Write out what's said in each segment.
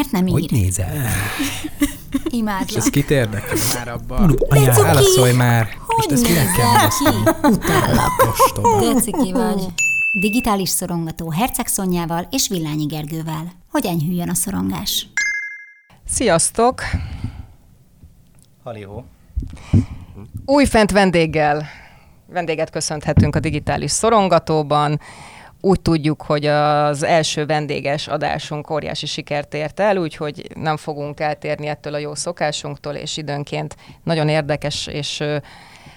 miért nem ír? Hogy nézel? És Imádlak. ez kit érdekel? Már abba. Ulu, anyá, válaszolj már! Hogy Most ezt kell válaszolni? Utállak. Deciki vagy. Digitális szorongató Herceg Szonyával és Villányi Gergővel. Hogy enyhüljön a szorongás? Sziasztok! Halihó. Újfent vendéggel, vendéget köszönhetünk a digitális szorongatóban. Úgy tudjuk, hogy az első vendéges adásunk óriási sikert ért el, úgyhogy nem fogunk eltérni ettől a jó szokásunktól, és időnként nagyon érdekes és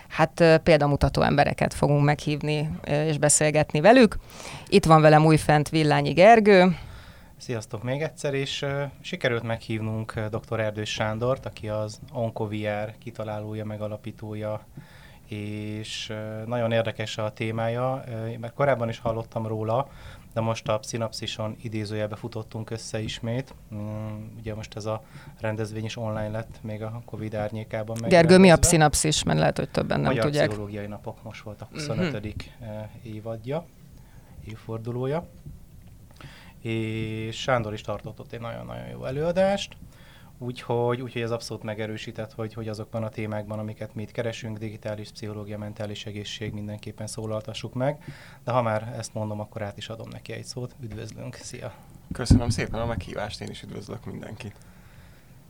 hát példamutató embereket fogunk meghívni és beszélgetni velük. Itt van velem újfent Villányi Gergő, Sziasztok még egyszer, és sikerült meghívnunk dr. Erdős Sándort, aki az OncoVR kitalálója, megalapítója, és nagyon érdekes a témája, mert korábban is hallottam róla, de most a Synapsison idézőjelbe futottunk össze ismét. Mm, ugye most ez a rendezvény is online lett, még a Covid árnyékában Gergő, mi a pszinapszis? Mert lehet, hogy többen nem Magyar tudják. Pszichológiai Napok most volt a 25. Mhm. eh, évadja, évfordulója. És Sándor is tartott ott egy nagyon-nagyon jó előadást, úgyhogy, úgyhogy ez abszolút megerősített, hogy, hogy azokban a témákban, amiket mi itt keresünk, digitális pszichológia, mentális egészség, mindenképpen szólaltassuk meg. De ha már ezt mondom, akkor át is adom neki egy szót. Üdvözlünk, szia! Köszönöm szépen a meghívást, én is üdvözlök mindenkit.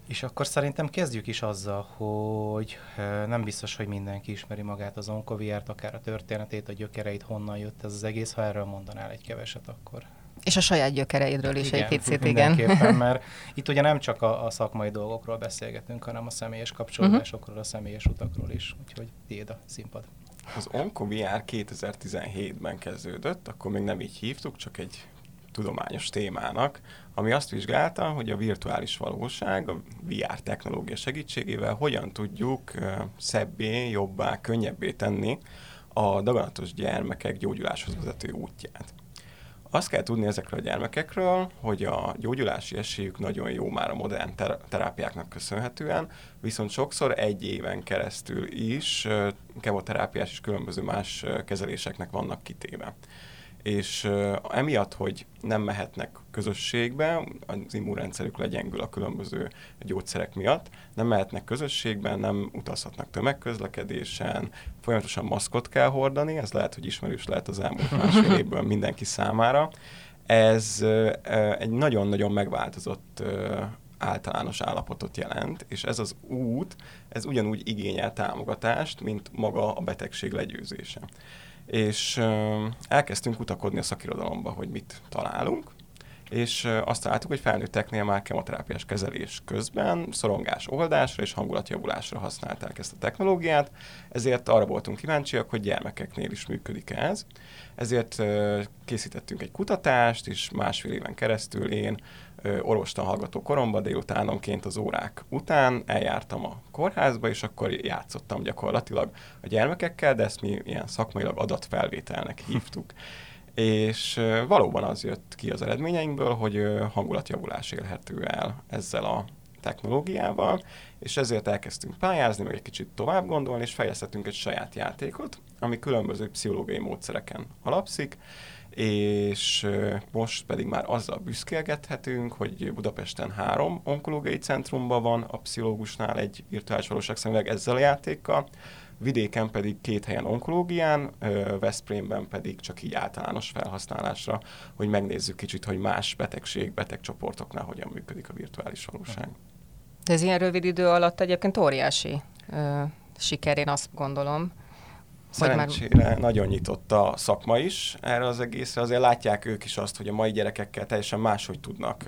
És akkor szerintem kezdjük is azzal, hogy eh, nem biztos, hogy mindenki ismeri magát az onkoviárt, akár a történetét, a gyökereit, honnan jött ez az egész. Ha erről mondanál egy keveset, akkor És a saját gyökereidről is egy picit, igen. mindenképpen, mert itt ugye nem csak a, a szakmai dolgokról beszélgetünk, hanem a személyes kapcsolódásokról, a személyes utakról is. Úgyhogy tiéd a színpad. Az OncoVR 2017-ben kezdődött, akkor még nem így hívtuk, csak egy tudományos témának, ami azt vizsgálta, hogy a virtuális valóság, a VR technológia segítségével hogyan tudjuk szebbé, jobbá, könnyebbé tenni a daganatos gyermekek gyógyuláshoz vezető útját. Azt kell tudni ezekről a gyermekekről, hogy a gyógyulási esélyük nagyon jó már a modern ter- terápiáknak köszönhetően, viszont sokszor egy éven keresztül is kemoterápiás és különböző más kezeléseknek vannak kitéve. És ö, emiatt, hogy nem mehetnek közösségbe, az immunrendszerük legyengül a különböző gyógyszerek miatt, nem mehetnek közösségben, nem utazhatnak tömegközlekedésen, folyamatosan maszkot kell hordani, ez lehet, hogy ismerős lehet az elmúlt másfél évből mindenki számára. Ez egy nagyon-nagyon megváltozott általános állapotot jelent, és ez az út, ez ugyanúgy igényel támogatást, mint maga a betegség legyőzése. És elkezdtünk kutakodni a szakirodalomba, hogy mit találunk, és azt találtuk, hogy felnőtteknél már kemoterápiás kezelés közben szorongás oldásra és hangulatjavulásra használták ezt a technológiát, ezért arra voltunk kíváncsiak, hogy gyermekeknél is működik ez. Ezért készítettünk egy kutatást, és másfél éven keresztül én orvostan hallgató koromban délutánonként az órák után eljártam a kórházba, és akkor játszottam gyakorlatilag a gyermekekkel, de ezt mi ilyen szakmailag adatfelvételnek hívtuk. És valóban az jött ki az eredményeinkből, hogy hangulatjavulás érhető el ezzel a technológiával, és ezért elkezdtünk pályázni, meg egy kicsit tovább gondolni, és fejlesztettünk egy saját játékot, ami különböző pszichológiai módszereken alapszik, és most pedig már azzal büszkélgethetünk, hogy Budapesten három onkológiai centrumban van a pszichológusnál egy virtuális valóság szemüveg ezzel a játékkal, vidéken pedig két helyen onkológián, Veszprémben pedig csak így általános felhasználásra, hogy megnézzük kicsit, hogy más betegség, betegcsoportoknál hogyan működik a virtuális valóság. De ez ilyen rövid idő alatt egyébként óriási ö, siker, én azt gondolom. Hogy már- Szerencsére nagyon nyitott a szakma is erre az egészre, azért látják ők is azt, hogy a mai gyerekekkel teljesen máshogy tudnak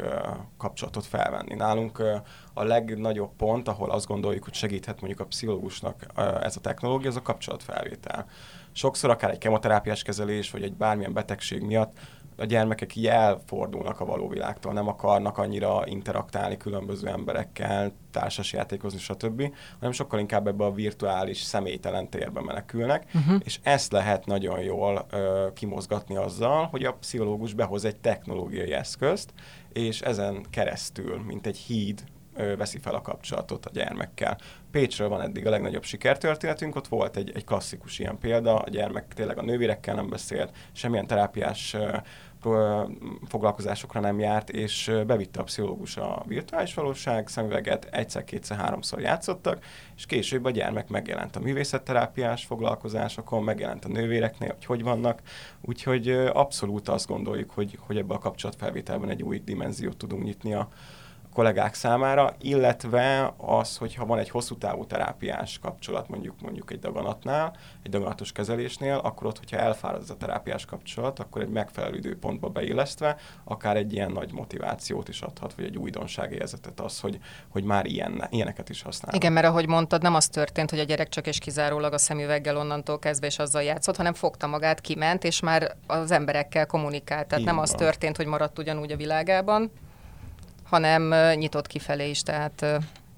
kapcsolatot felvenni. Nálunk a legnagyobb pont, ahol azt gondoljuk, hogy segíthet mondjuk a pszichológusnak ez a technológia, az a kapcsolatfelvétel. Sokszor akár egy kemoterápiás kezelés, vagy egy bármilyen betegség miatt a gyermekek így elfordulnak a való világtól, nem akarnak annyira interaktálni különböző emberekkel, társasjátékozni, stb., hanem sokkal inkább ebbe a virtuális, személytelen térbe menekülnek, uh-huh. és ezt lehet nagyon jól ö, kimozgatni azzal, hogy a pszichológus behoz egy technológiai eszközt, és ezen keresztül, mint egy híd, veszi fel a kapcsolatot a gyermekkel. Pécsről van eddig a legnagyobb sikertörténetünk, ott volt egy, egy klasszikus ilyen példa, a gyermek tényleg a nővérekkel nem beszélt, semmilyen terápiás foglalkozásokra nem járt, és bevitte a pszichológus a virtuális valóság szemüveget, egyszer, kétszer, háromszor játszottak, és később a gyermek megjelent a művészetterápiás foglalkozásokon, megjelent a nővéreknél, hogy hogy vannak, úgyhogy abszolút azt gondoljuk, hogy, hogy ebbe a kapcsolatfelvételben egy új dimenziót tudunk nyitni a, kollégák számára, illetve az, hogyha van egy hosszú távú terápiás kapcsolat, mondjuk mondjuk egy daganatnál, egy daganatos kezelésnél, akkor ott, hogyha elfárad ez a terápiás kapcsolat, akkor egy megfelelő időpontba beillesztve, akár egy ilyen nagy motivációt is adhat, vagy egy újdonságérzetet az, hogy, hogy már ilyen, ilyeneket is használ. Igen, mert ahogy mondtad, nem az történt, hogy a gyerek csak és kizárólag a szemüveggel onnantól kezdve és azzal játszott, hanem fogta magát, kiment, és már az emberekkel kommunikált. Tehát Így nem van. az történt, hogy maradt ugyanúgy a világában, hanem nyitott kifelé is, tehát...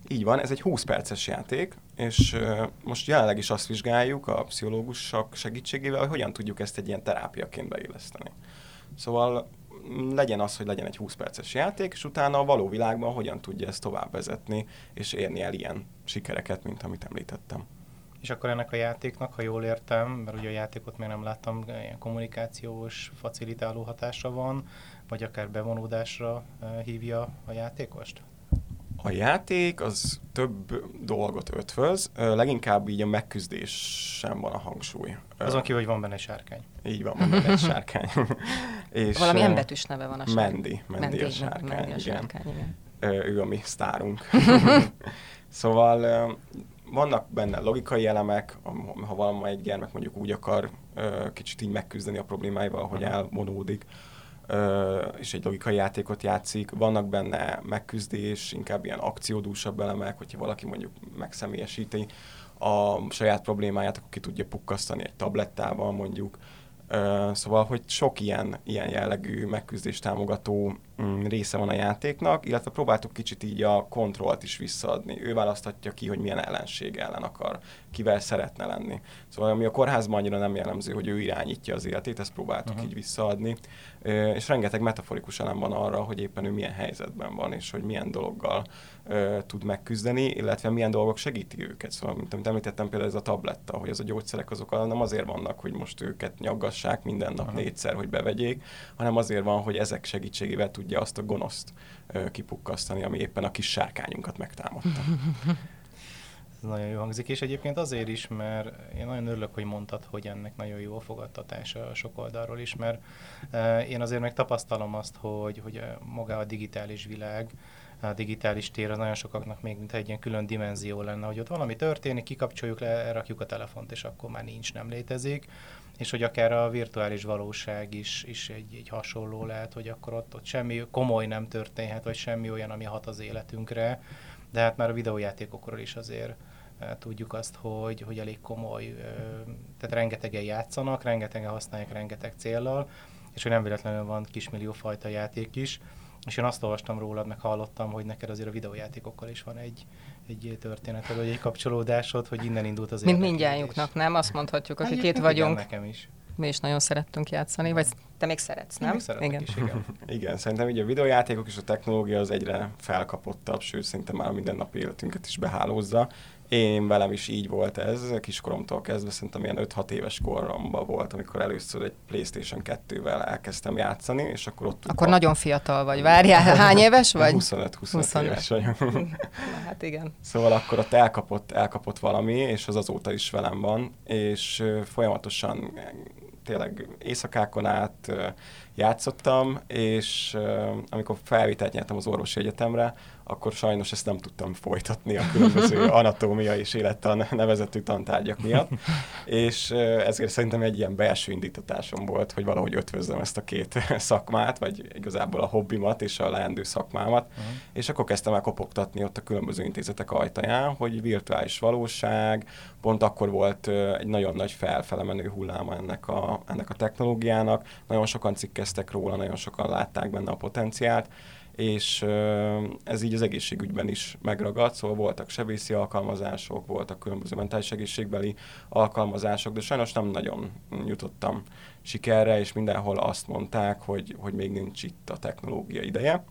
Így van, ez egy 20 perces játék, és most jelenleg is azt vizsgáljuk a pszichológusok segítségével, hogy hogyan tudjuk ezt egy ilyen terápiaként beilleszteni. Szóval mm, legyen az, hogy legyen egy 20 perces játék, és utána a való világban hogyan tudja ezt tovább vezetni, és érni el ilyen sikereket, mint amit említettem. És akkor ennek a játéknak, ha jól értem, mert ugye a játékot még nem láttam, ilyen kommunikációs, facilitáló hatása van, vagy akár bevonódásra eh, hívja a játékost? A játék az több dolgot ötvöz, leginkább így a megküzdés sem van a hangsúly. Azon kívül, hogy van benne sárkány. Így van, van benne egy sárkány. és Valami embetűs neve van a sárkány. Mendi, Mendi, Mendi a sárkány, Mendi a sárkány igen. igen. Ő a mi sztárunk. szóval vannak benne logikai elemek, ha valami egy gyermek mondjuk úgy akar kicsit így megküzdeni a problémáival, hogy elvonódik, és egy logikai játékot játszik. Vannak benne megküzdés, inkább ilyen akciódúsabb elemek, hogyha valaki mondjuk megszemélyesíti a saját problémáját, akkor ki tudja pukkasztani egy tablettával mondjuk. Szóval, hogy sok ilyen, ilyen jellegű megküzdés támogató része van a játéknak, illetve próbáltuk kicsit így a kontrollt is visszaadni. Ő választhatja ki, hogy milyen ellenség ellen akar, kivel szeretne lenni. Szóval ami a kórházban annyira nem jellemző, hogy ő irányítja az életét, ezt próbáltuk uh-huh. így visszaadni. És rengeteg metaforikus elem van arra, hogy éppen ő milyen helyzetben van, és hogy milyen dologgal tud megküzdeni, illetve milyen dolgok segíti őket. Szóval, mint amit említettem, például ez a tabletta, hogy ez a gyógyszerek azok nem azért vannak, hogy most őket nyaggassák minden nap uh-huh. négyszer, hogy bevegyék, hanem azért van, hogy ezek segítségével tudja azt a gonoszt kipukkasztani, ami éppen a kis sárkányunkat megtámadta. Ez nagyon jó hangzik, és egyébként azért is, mert én nagyon örülök, hogy mondtad, hogy ennek nagyon jó a fogadtatása sok oldalról is, mert én azért meg tapasztalom azt, hogy, hogy maga a digitális világ, a digitális tér az nagyon sokaknak még mint egy ilyen külön dimenzió lenne, hogy ott valami történik, kikapcsoljuk le, rakjuk a telefont, és akkor már nincs, nem létezik. És hogy akár a virtuális valóság is, is egy, egy hasonló lehet, hogy akkor ott, ott semmi komoly nem történhet, vagy semmi olyan, ami hat az életünkre. De hát már a videójátékokról is azért tudjuk azt, hogy, hogy elég komoly, tehát rengetegen játszanak, rengetegen használják rengeteg céllal, és hogy nem véletlenül van kismillió fajta játék is, és én azt olvastam rólad, meg hallottam, hogy neked azért a videójátékokkal is van egy, egy történeted, vagy egy kapcsolódásod, hogy innen indult az Mint mindjájunknak, nem? Azt mondhatjuk, akik itt vagyunk. nekem is. Mi is nagyon szerettünk játszani, vagy te még szeretsz, nem? Még igen. Is, igen. igen, szerintem ugye a videójátékok és a technológia az egyre felkapottabb, sőt, szerintem már minden nap életünket is behálózza, én velem is így volt ez, kiskoromtól kezdve, szerintem ilyen 5-6 éves koromban volt, amikor először egy Playstation 2-vel elkezdtem játszani, és akkor ott... Akkor nagyon fiatal vagy, várjál, hány éves vagy? 25-25 éves vagyok. Hát igen. Szóval akkor ott elkapott, elkapott valami, és az azóta is velem van, és folyamatosan tényleg éjszakákon át játszottam, és amikor felvételt nyertem az orvosi egyetemre, akkor sajnos ezt nem tudtam folytatni a különböző anatómia és élettan nevezetű tantárgyak miatt, és ezért szerintem egy ilyen belső indítatásom volt, hogy valahogy ötvözzem ezt a két szakmát, vagy igazából a hobbimat és a leendő szakmámat, uh-huh. és akkor kezdtem el kopogtatni ott a különböző intézetek ajtaján, hogy virtuális valóság, pont akkor volt egy nagyon nagy felfelemenő hulláma ennek a, ennek a technológiának, nagyon sokan cikkeztek róla, nagyon sokan látták benne a potenciált, és ez így az egészségügyben is megragadt, szóval voltak sebészi alkalmazások, voltak különböző mentális egészségbeli alkalmazások, de sajnos nem nagyon jutottam sikerre, és mindenhol azt mondták, hogy, hogy még nincs itt a technológia ideje.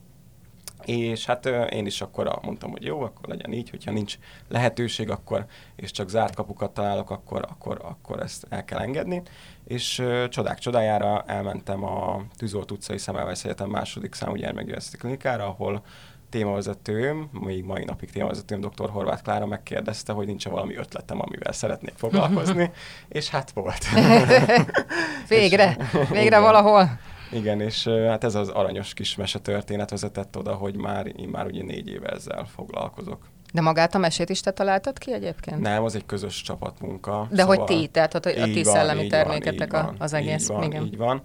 És hát én is akkor mondtam, hogy jó, akkor legyen így, hogyha nincs lehetőség, akkor, és csak zárt kapukat találok, akkor, akkor, akkor ezt el kell engedni. És csodák csodájára elmentem a Tűzolt utcai Szemelweis Egyetem második számú gyermekgyógyászati klinikára, ahol témavezetőm, még mai napig témavezetőm, dr. Horváth Klára megkérdezte, hogy nincs valami ötletem, amivel szeretnék foglalkozni, és hát volt. végre, végre valahol. Igen, és hát ez az aranyos kis történet vezetett oda, hogy már, én már ugye négy éve ezzel foglalkozok. De magát a mesét is te találtad ki egyébként? Nem, az egy közös csapatmunka. De szóval hogy ti, tehát hogy a ti szellemi terméketek van, az egész. Így van, igen. így van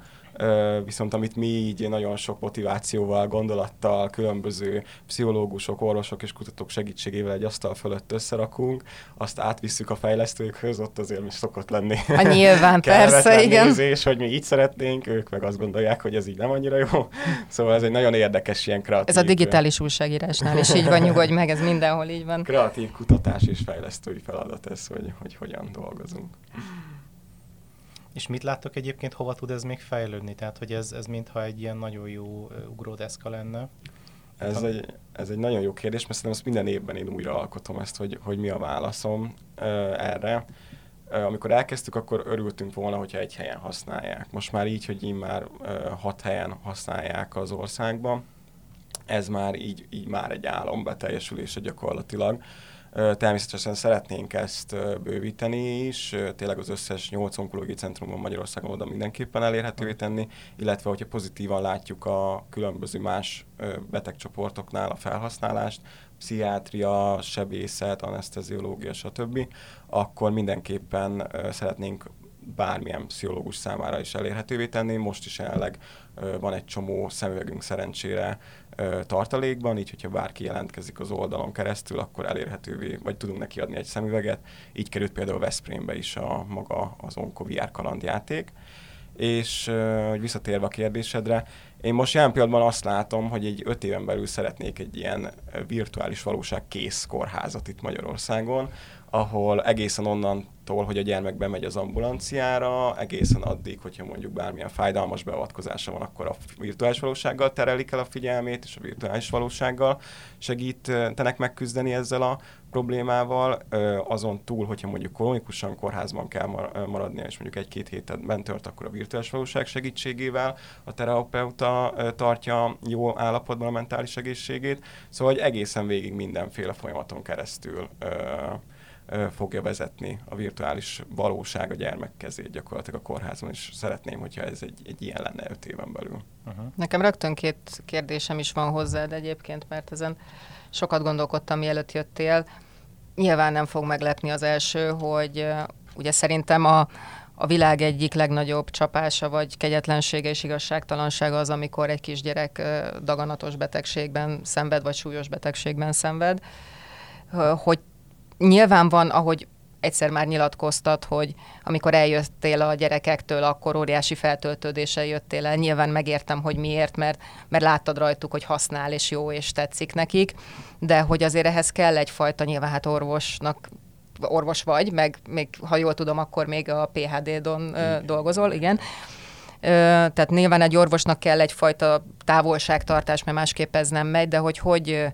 viszont amit mi így nagyon sok motivációval, gondolattal, különböző pszichológusok, orvosok és kutatók segítségével egy asztal fölött összerakunk, azt átvisszük a fejlesztőkhöz, ott azért mi szokott lenni. A nyilván, persze, igen. Nézés, hogy mi így szeretnénk, ők meg azt gondolják, hogy ez így nem annyira jó. Szóval ez egy nagyon érdekes ilyen kreatív... Ez a digitális újságírásnál is így van, nyugodj meg, ez mindenhol így van. Kreatív kutatás és fejlesztői feladat ez, hogy, hogy hogyan dolgozunk. És mit láttok egyébként, hova tud ez még fejlődni? Tehát, hogy ez, ez mintha egy ilyen nagyon jó ugródeszka lenne. Ez egy, ez egy nagyon jó kérdés, mert szerintem ezt minden évben én újra alkotom ezt, hogy, hogy mi a válaszom uh, erre. Uh, amikor elkezdtük, akkor örültünk volna, hogyha egy helyen használják. Most már így, hogy így már uh, hat helyen használják az országban, ez már így, így már egy álom beteljesülése gyakorlatilag. Uh, Természetesen szeretnénk ezt bővíteni is, tényleg az összes 8 onkológiai centrumban Magyarországon oda mindenképpen elérhetővé tenni, illetve hogyha pozitívan látjuk a különböző más betegcsoportoknál a felhasználást, pszichiátria, sebészet, anesteziológia, stb., akkor mindenképpen szeretnénk bármilyen pszichológus számára is elérhetővé tenni. Most is jelenleg van egy csomó szemüvegünk szerencsére tartalékban, így hogyha bárki jelentkezik az oldalon keresztül, akkor elérhetővé, vagy tudunk neki adni egy szemüveget. Így került például Veszprémbe is a maga az VR kalandjáték. És hogy visszatérve a kérdésedre, én most jelen pillanatban azt látom, hogy egy öt éven belül szeretnék egy ilyen virtuális valóság kész kórházat itt Magyarországon, ahol egészen onnantól, hogy a gyermek bemegy az ambulanciára, egészen addig, hogyha mondjuk bármilyen fájdalmas beavatkozása van, akkor a virtuális valósággal terelik el a figyelmét, és a virtuális valósággal segítenek megküzdeni ezzel a problémával. Azon túl, hogyha mondjuk kronikusan kórházban kell maradnia, és mondjuk egy-két héten bent tört, akkor a virtuális valóság segítségével a terapeuta tartja jó állapotban a mentális egészségét. Szóval, hogy egészen végig mindenféle folyamaton keresztül fogja vezetni a virtuális valóság a gyermek kezét gyakorlatilag a kórházban, és szeretném, hogyha ez egy, egy ilyen lenne öt éven belül. Uh-huh. Nekem rögtön két kérdésem is van hozzád egyébként, mert ezen sokat gondolkodtam, mielőtt jöttél. Nyilván nem fog meglepni az első, hogy ugye szerintem a, a világ egyik legnagyobb csapása, vagy kegyetlensége és igazságtalansága az, amikor egy kisgyerek daganatos betegségben szenved, vagy súlyos betegségben szenved. Hogy nyilván van, ahogy egyszer már nyilatkoztat, hogy amikor eljöttél a gyerekektől, akkor óriási feltöltődéssel jöttél el. Nyilván megértem, hogy miért, mert, mert láttad rajtuk, hogy használ és jó és tetszik nekik, de hogy azért ehhez kell egyfajta, nyilván hát orvosnak orvos vagy, meg még, ha jól tudom, akkor még a PHD-don ö, dolgozol, igen. Ö, tehát nyilván egy orvosnak kell egyfajta távolságtartás, mert másképp ez nem megy, de hogy hogy,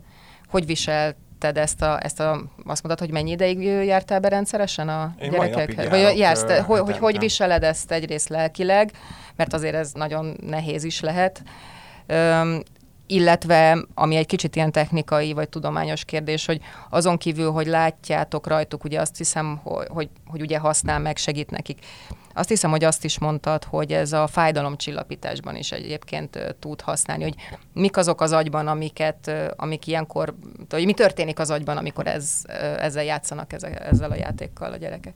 hogy viselt tetted ezt a, ezt a, azt mondod, hogy mennyi ideig jártál be rendszeresen a Én gyerekekhez? Vagy jársz, te, hogy, hogy, hogy viseled ezt egyrészt lelkileg, mert azért ez nagyon nehéz is lehet. Üm, illetve, ami egy kicsit ilyen technikai vagy tudományos kérdés, hogy azon kívül, hogy látjátok rajtuk, ugye azt hiszem, hogy, hogy, hogy ugye használ meg, segít nekik. Azt hiszem, hogy azt is mondtad, hogy ez a fájdalomcsillapításban is egyébként tud használni, hogy mik azok az agyban, amiket, amik ilyenkor, hogy mi történik az agyban, amikor ez, ezzel játszanak ezzel a játékkal a gyerekek?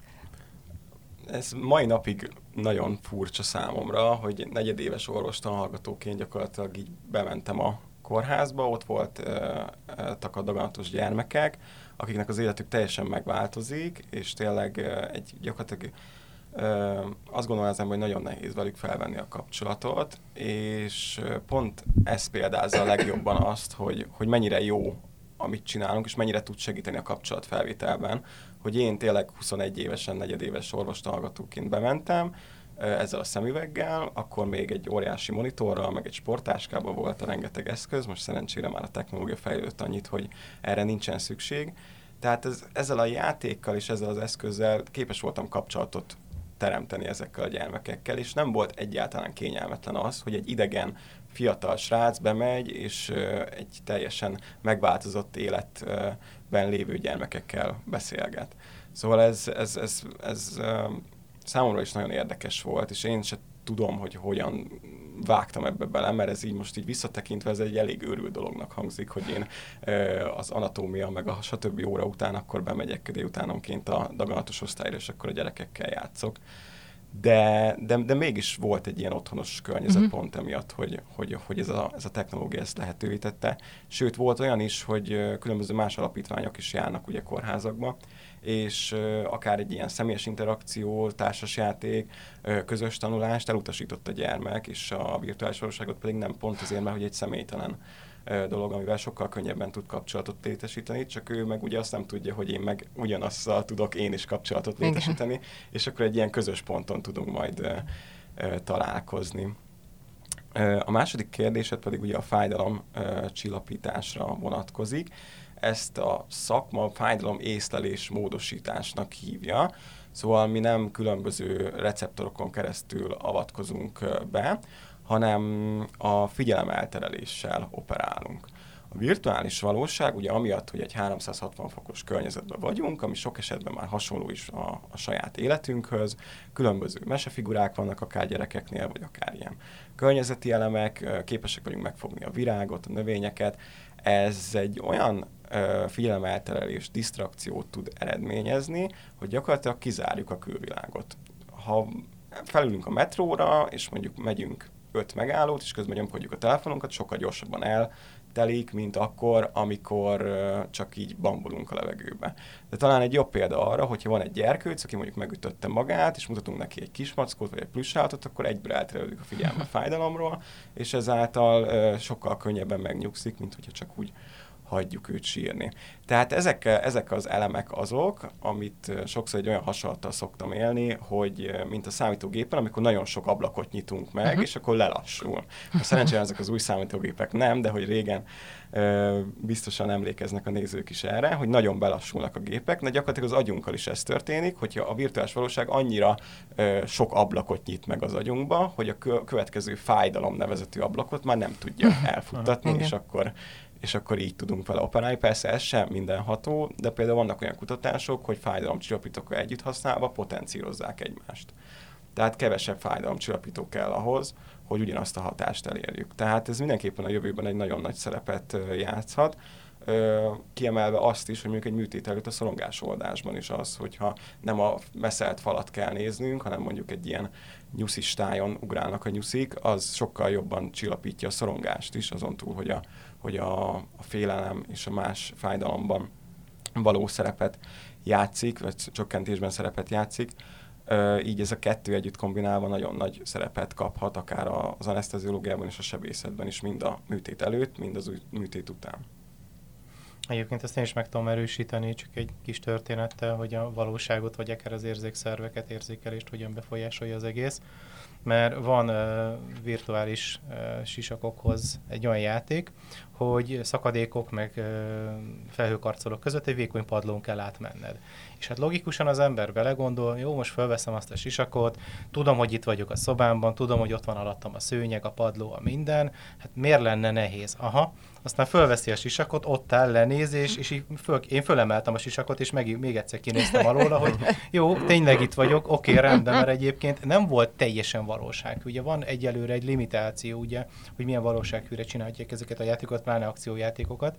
ez mai napig nagyon furcsa számomra, hogy negyedéves orvostanhallgatóként gyakorlatilag így bementem a kórházba, ott volt uh, a daganatos gyermekek, akiknek az életük teljesen megváltozik, és tényleg uh, egy gyakorlatilag azt gondolom az hogy nagyon nehéz velük felvenni a kapcsolatot, és pont ez példázza a legjobban azt, hogy, hogy mennyire jó, amit csinálunk, és mennyire tud segíteni a kapcsolatfelvételben, hogy én tényleg 21 évesen, negyedéves orvostanhallgatóként bementem, ezzel a szemüveggel, akkor még egy óriási monitorral, meg egy sportáskában volt a rengeteg eszköz, most szerencsére már a technológia fejlődött annyit, hogy erre nincsen szükség. Tehát ez, ezzel a játékkal és ezzel az eszközzel képes voltam kapcsolatot teremteni ezekkel a gyermekekkel, és nem volt egyáltalán kényelmetlen az, hogy egy idegen fiatal srác bemegy, és egy teljesen megváltozott életben lévő gyermekekkel beszélget. Szóval ez, ez, ez, ez, ez számomra is nagyon érdekes volt, és én se tudom, hogy hogyan vágtam ebbe bele, mert ez így most így visszatekintve ez egy elég őrült dolognak hangzik, hogy én az anatómia meg a stb. óra után akkor bemegyek délutánonként a daganatos osztályra, és akkor a gyerekekkel játszok. De, de, de mégis volt egy ilyen otthonos környezet uh-huh. pont emiatt, hogy, hogy, hogy ez, a, ez a technológia ezt lehetővé tette. Sőt, volt olyan is, hogy különböző más alapítványok is járnak ugye kórházakba, és akár egy ilyen személyes interakció, társasjáték, közös tanulást elutasított a gyermek, és a virtuális valóságot pedig nem pont azért, mert hogy egy személytelen dolog, amivel sokkal könnyebben tud kapcsolatot létesíteni, csak ő meg ugye azt nem tudja, hogy én meg ugyanazzal tudok én is kapcsolatot létesíteni, Igen. és akkor egy ilyen közös ponton tudunk majd találkozni. A második kérdésed pedig ugye a fájdalom csillapításra vonatkozik ezt a szakma fájdalom észlelés módosításnak hívja. Szóval mi nem különböző receptorokon keresztül avatkozunk be, hanem a figyelemeltereléssel operálunk. A virtuális valóság ugye amiatt, hogy egy 360 fokos környezetben vagyunk, ami sok esetben már hasonló is a, a saját életünkhöz, különböző mesefigurák vannak akár gyerekeknél, vagy akár ilyen környezeti elemek, képesek vagyunk megfogni a virágot, a növényeket. Ez egy olyan figyelemelterelés, disztrakciót tud eredményezni, hogy gyakorlatilag kizárjuk a külvilágot. Ha felülünk a metróra, és mondjuk megyünk öt megállót, és közben nyomkodjuk a telefonunkat, sokkal gyorsabban el telik, mint akkor, amikor csak így bambolunk a levegőbe. De talán egy jobb példa arra, hogyha van egy gyerkőc, aki mondjuk megütötte magát, és mutatunk neki egy kismackót vagy egy plüssállatot, akkor egyből elterelődik a figyelme a fájdalomról, és ezáltal sokkal könnyebben megnyugszik, mint hogyha csak úgy hagyjuk őt sírni. Tehát ezek, ezek az elemek azok, amit sokszor egy olyan hasonlattal szoktam élni, hogy mint a számítógépen, amikor nagyon sok ablakot nyitunk meg, uh-huh. és akkor lelassul. Szerencsére ezek az új számítógépek nem, de hogy régen biztosan emlékeznek a nézők is erre, hogy nagyon belassulnak a gépek, de gyakorlatilag az agyunkkal is ez történik, hogyha a virtuális valóság annyira sok ablakot nyit meg az agyunkba, hogy a következő fájdalom nevezetű ablakot már nem tudja elfuttatni, és akkor és akkor így tudunk vele operálni. Persze ez sem mindenható, de például vannak olyan kutatások, hogy fájdalomcsillapítókkal együtt használva potencírozzák egymást. Tehát kevesebb fájdalomcsillapító kell ahhoz, hogy ugyanazt a hatást elérjük. Tehát ez mindenképpen a jövőben egy nagyon nagy szerepet játszhat. Kiemelve azt is, hogy mondjuk egy műtét előtt a szorongás oldásban is az, hogyha nem a meszelt falat kell néznünk, hanem mondjuk egy ilyen nyuszistájon ugrálnak a nyuszik, az sokkal jobban csillapítja a szorongást is, azon túl, hogy a hogy a, a félelem és a más fájdalomban való szerepet játszik, vagy csökkentésben szerepet játszik. Így ez a kettő együtt kombinálva nagyon nagy szerepet kaphat, akár az anesteziológiában és a sebészetben is, mind a műtét előtt, mind az műtét után. Egyébként ezt én is meg tudom erősíteni, csak egy kis történettel, hogy a valóságot, vagy akár az érzékszerveket, érzékelést hogyan befolyásolja az egész mert van uh, virtuális uh, sisakokhoz egy olyan játék, hogy szakadékok meg uh, felhőkarcolók között egy vékony padlón kell átmenned. És hát logikusan az ember belegondol, jó, most felveszem azt a sisakot, tudom, hogy itt vagyok a szobámban, tudom, hogy ott van alattam a szőnyeg, a padló, a minden, hát miért lenne nehéz? Aha, aztán fölveszi a sisakot, ott áll, lenézés, és így föl, én fölemeltem a sisakot, és meg, még egyszer kinéztem alóla, hogy jó, tényleg itt vagyok, oké, rendben, mert egyébként nem volt teljesen valóság. Ugye van egyelőre egy limitáció, ugye, hogy milyen valósághűre csinálják ezeket a játékokat, pláne akciójátékokat.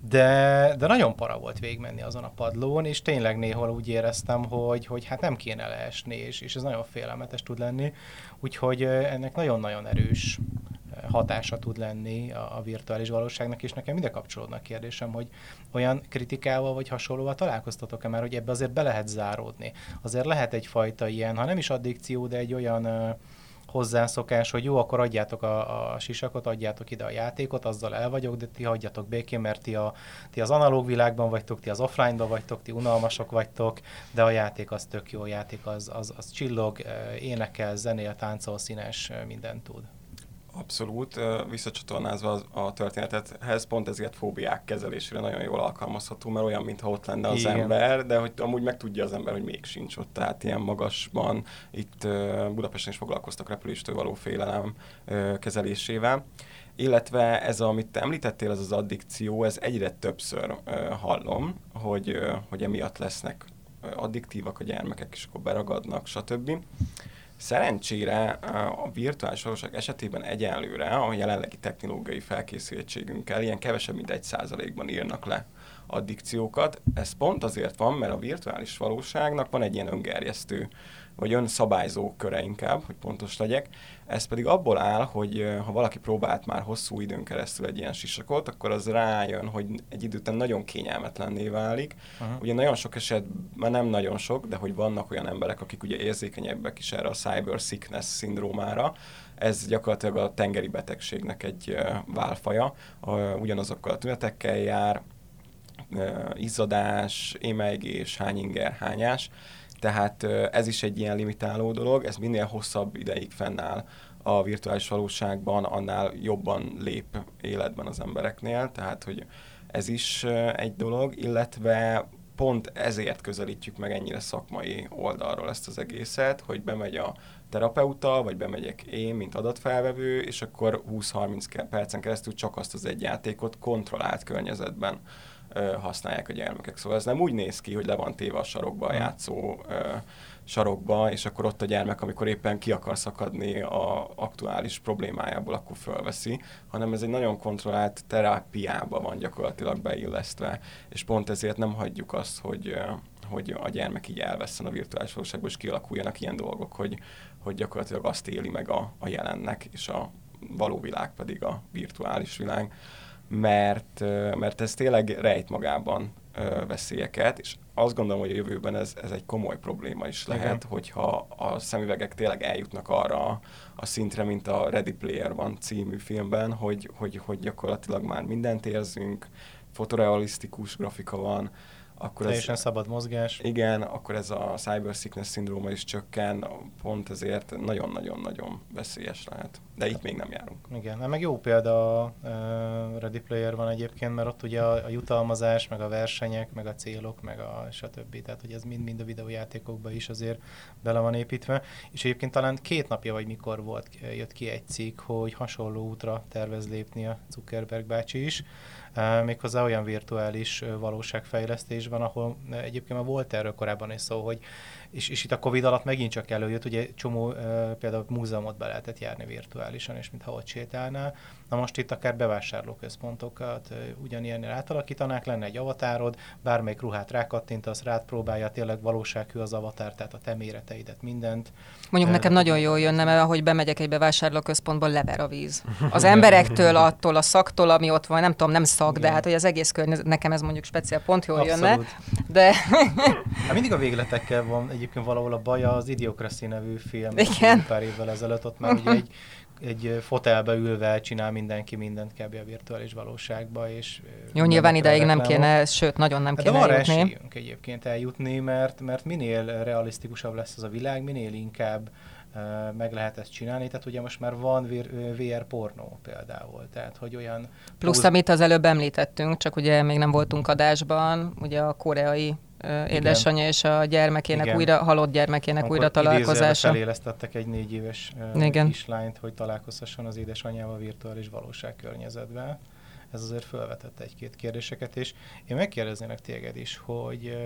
De, de nagyon para volt végigmenni azon a padlón, és tényleg néhol úgy éreztem, hogy, hogy hát nem kéne leesni, és, és ez nagyon félelmetes tud lenni. Úgyhogy ennek nagyon-nagyon erős hatása tud lenni a, virtuális valóságnak, és nekem ide kapcsolódnak kérdésem, hogy olyan kritikával vagy hasonlóval találkoztatok-e már, hogy ebbe azért be lehet záródni. Azért lehet egyfajta ilyen, ha nem is addikció, de egy olyan hozzászokás, hogy jó, akkor adjátok a, a sisakot, adjátok ide a játékot, azzal el vagyok, de ti hagyjatok békén, mert ti, a, ti az analóg világban vagytok, ti az offline-ban vagytok, ti unalmasok vagytok, de a játék az tök jó, játék az, az, az csillog, énekel, zenél, táncol, színes, mindent tud. Abszolút, visszacsatolnázva a történetethez, pont ezért fóbiák kezelésére nagyon jól alkalmazható, mert olyan, mintha ott lenne az Igen. ember, de hogy amúgy meg tudja az ember, hogy még sincs ott, tehát ilyen magasban. Itt Budapesten is foglalkoztak repüléstől való félelem kezelésével. Illetve ez, amit te említettél, ez az addikció, ez egyre többször hallom, hogy, hogy emiatt lesznek addiktívak a gyermekek, és akkor beragadnak, stb. Szerencsére a virtuális valóság esetében egyenlőre a jelenlegi technológiai felkészültségünkkel ilyen kevesebb, mint egy százalékban írnak le addikciókat. Ez pont azért van, mert a virtuális valóságnak van egy ilyen öngerjesztő vagy önszabályzó köre inkább, hogy pontos legyek. Ez pedig abból áll, hogy ha valaki próbált már hosszú időn keresztül egy ilyen sisakot, akkor az rájön, hogy egy idő után nagyon kényelmetlenné válik. Uh-huh. Ugye nagyon sok esetben, nem nagyon sok, de hogy vannak olyan emberek, akik ugye érzékenyebbek is erre a cyber sickness szindrómára, ez gyakorlatilag a tengeri betegségnek egy válfaja, ugyanazokkal a tünetekkel jár, izzadás, émeigés, hányinger, hányás, tehát ez is egy ilyen limitáló dolog, ez minél hosszabb ideig fennáll a virtuális valóságban, annál jobban lép életben az embereknél, tehát hogy ez is egy dolog, illetve pont ezért közelítjük meg ennyire szakmai oldalról ezt az egészet, hogy bemegy a terapeuta, vagy bemegyek én, mint adatfelvevő, és akkor 20-30 percen keresztül csak azt az egy játékot kontrollált környezetben használják a gyermekek. Szóval ez nem úgy néz ki, hogy le van téve a sarokba a hmm. játszó sarokba, és akkor ott a gyermek, amikor éppen ki akar szakadni a aktuális problémájából, akkor fölveszi, hanem ez egy nagyon kontrollált terápiába van gyakorlatilag beillesztve, és pont ezért nem hagyjuk azt, hogy, hogy a gyermek így elveszten a virtuális valóságból, és kialakuljanak ilyen dolgok, hogy, hogy gyakorlatilag azt éli meg a, a jelennek, és a való világ pedig a virtuális világ mert, mert ez tényleg rejt magában veszélyeket, és azt gondolom, hogy a jövőben ez, ez egy komoly probléma is lehet, Igen. hogyha a szemüvegek tényleg eljutnak arra a szintre, mint a Ready Player van című filmben, hogy, hogy, hogy gyakorlatilag már mindent érzünk, fotorealisztikus grafika van, akkor Teljesen ez, szabad mozgás. Igen, akkor ez a cyber sickness szindróma is csökken, pont ezért nagyon-nagyon-nagyon veszélyes lehet. De itt még nem járunk. Igen, meg jó példa a Ready Player van egyébként, mert ott ugye a, a jutalmazás, meg a versenyek, meg a célok, meg a stb. Tehát, hogy ez mind-mind a videójátékokban is azért bele van építve. És egyébként talán két napja, vagy mikor volt, jött ki egy cikk, hogy hasonló útra tervez lépni a Zuckerberg bácsi is, méghozzá olyan virtuális valóságfejlesztésben, ahol egyébként már volt erről korábban is szó, hogy és, és itt a Covid alatt megint csak előjött, ugye csomó például múzeumot be lehetett járni virtuálisan, és mintha ott sétálnál. Na most itt akár bevásárlóközpontokat ugyanilyen átalakítanák, lenne egy avatárod, bármelyik ruhát rákattintasz, rád próbálja tényleg valósághű az avatár, tehát a te méreteidet, mindent. Mondjuk nekem nagyon jól jönne, mert ahogy bemegyek egy bevásárlóközpontba, lever a víz. Az emberektől, attól a szaktól, ami ott van, nem tudom, nem szak, de hát hogy az egész környezet, nekem ez mondjuk speciál pont jól Abszolút. jönne. De... hát mindig a végletekkel van egyébként valahol a baja az Idiocracy nevű film, Igen. pár évvel ezelőtt, ott már ugye egy egy fotelbe ülve csinál mindenki mindent kb. a virtuális valóságba. És Jó, nyilván ideig nem kéne, sőt, nagyon nem kéne De van esélyünk egyébként eljutni, mert, mert minél realisztikusabb lesz az a világ, minél inkább meg lehet ezt csinálni. Tehát ugye most már van VR pornó például, tehát hogy olyan... Plusz, plusz, amit az előbb említettünk, csak ugye még nem voltunk adásban, ugye a koreai édesanyja és a gyermekének Igen. újra, halott gyermekének Amikor újra találkozása. felélesztettek egy négy éves Igen. kislányt, hogy találkozhasson az édesanyjával virtuális valóság környezetben. Ez azért felvetett egy-két kérdéseket, és én megkérdeznének téged is, hogy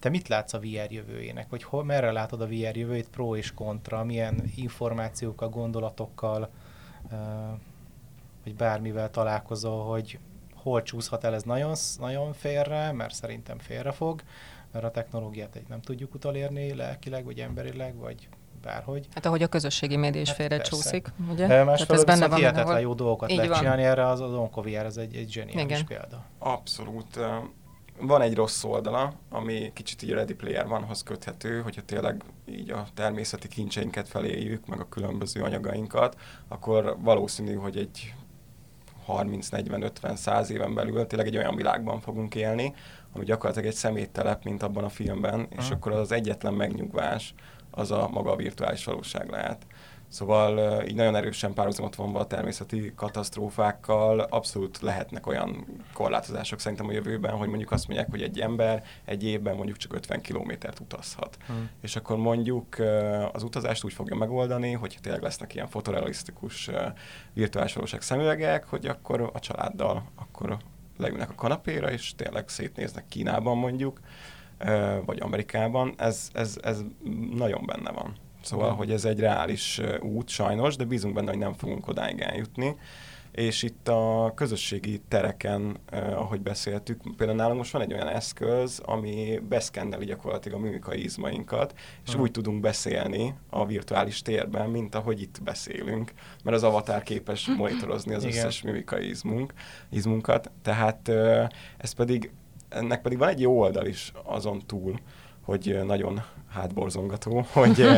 te mit látsz a VR jövőjének, vagy hol, merre látod a VR jövőjét, pro és kontra, milyen információkkal, gondolatokkal, vagy bármivel találkozol, hogy hol csúszhat el ez nagyon, nagyon félre, mert szerintem félre fog, mert a technológiát egy nem tudjuk utolérni lelkileg, vagy emberileg, vagy bárhogy. Hát ahogy a közösségi média is hát félre persze. csúszik, ugye? Másfelől ez benne van hihetetlen jó dolgokat Így lehet van. csinálni erre, az, az Onkovier, ez egy, egy zseniális Igen. példa. Abszolút. Van egy rossz oldala, ami kicsit így Ready Player vanhoz köthető, hogyha tényleg így a természeti kincseinket feléljük, meg a különböző anyagainkat, akkor valószínű, hogy egy 30-40-50-100 éven belül tényleg egy olyan világban fogunk élni, ami gyakorlatilag egy szeméttelep, mint abban a filmben, és uh-huh. akkor az egyetlen megnyugvás az a maga a virtuális valóság lehet. Szóval így nagyon erősen párhuzamot vonva a természeti katasztrófákkal abszolút lehetnek olyan korlátozások szerintem a jövőben, hogy mondjuk azt mondják, hogy egy ember egy évben mondjuk csak 50 kilométert utazhat. Hmm. És akkor mondjuk az utazást úgy fogja megoldani, hogy tényleg lesznek ilyen fotorealisztikus virtuális valóság szemüvegek, hogy akkor a családdal akkor leülnek a kanapéra, és tényleg szétnéznek Kínában mondjuk, vagy Amerikában. Ez, ez, ez nagyon benne van. Szóval, hogy ez egy reális út sajnos, de bízunk benne, hogy nem fogunk odáig eljutni. És itt a közösségi tereken, eh, ahogy beszéltük, például nálunk most van egy olyan eszköz, ami beszkenneli gyakorlatilag a mimikai izmainkat, és uh-huh. úgy tudunk beszélni a virtuális térben, mint ahogy itt beszélünk, mert az avatar képes monitorozni az összes mimikai izmunk, izmunkat. Tehát eh, ez pedig, ennek pedig van egy jó oldal is azon túl, hogy nagyon hátborzongató, hogy,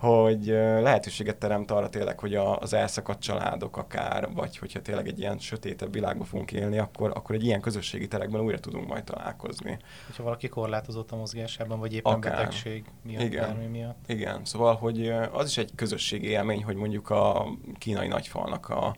hogy lehetőséget teremt arra tényleg, hogy az elszakadt családok akár, vagy hogyha tényleg egy ilyen sötétebb világban fogunk élni, akkor, akkor egy ilyen közösségi terekben újra tudunk majd találkozni. Hogyha valaki korlátozott a mozgásában, vagy éppen akár. betegség miatt, Igen. bármi miatt. Igen, szóval, hogy az is egy közösségi élmény, hogy mondjuk a kínai nagyfalnak a,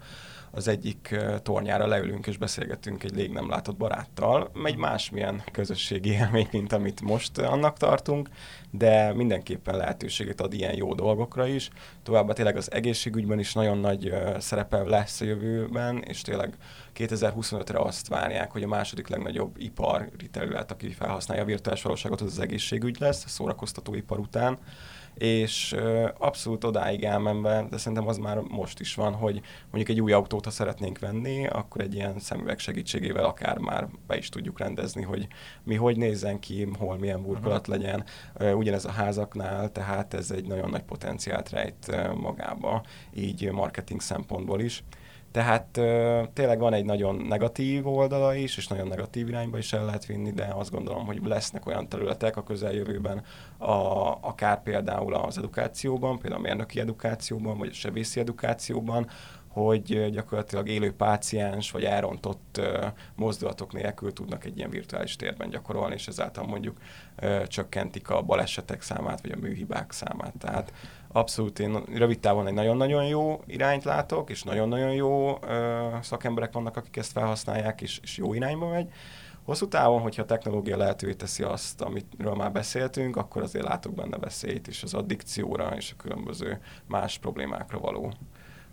az egyik tornyára leülünk és beszélgetünk egy lég nem látott baráttal. Egy másmilyen közösségi élmény, mint amit most annak tartunk, de mindenképpen lehetőséget ad ilyen jó dolgokra is. Továbbá tényleg az egészségügyben is nagyon nagy szerepe lesz a jövőben, és tényleg 2025-re azt várják, hogy a második legnagyobb ipari terület, aki felhasználja a virtuális valóságot, az az egészségügy lesz, a szórakoztatóipar után és abszolút odáig elmenve, de szerintem az már most is van, hogy mondjuk egy új autót, ha szeretnénk venni, akkor egy ilyen szemüveg segítségével akár már be is tudjuk rendezni, hogy mi hogy nézzen ki, hol milyen burkolat legyen. Ugyanez a házaknál, tehát ez egy nagyon nagy potenciált rejt magába, így marketing szempontból is. Tehát tényleg van egy nagyon negatív oldala is, és nagyon negatív irányba is el lehet vinni, de azt gondolom, hogy lesznek olyan területek a közeljövőben, a, akár például az edukációban, például a mérnöki edukációban, vagy a sebészi edukációban, hogy gyakorlatilag élő páciens vagy elrontott uh, mozdulatok nélkül tudnak egy ilyen virtuális térben gyakorolni, és ezáltal mondjuk csökkentik a balesetek számát, vagy a műhibák számát. Tehát abszolút én rövid távon egy nagyon-nagyon jó irányt látok, és nagyon-nagyon jó uh, szakemberek vannak, akik ezt felhasználják, és, és jó irányba megy. Hosszú távon, hogyha a technológia lehetővé teszi azt, amiről már beszéltünk, akkor azért látok benne veszélyt is az addikcióra és a különböző más problémákra való,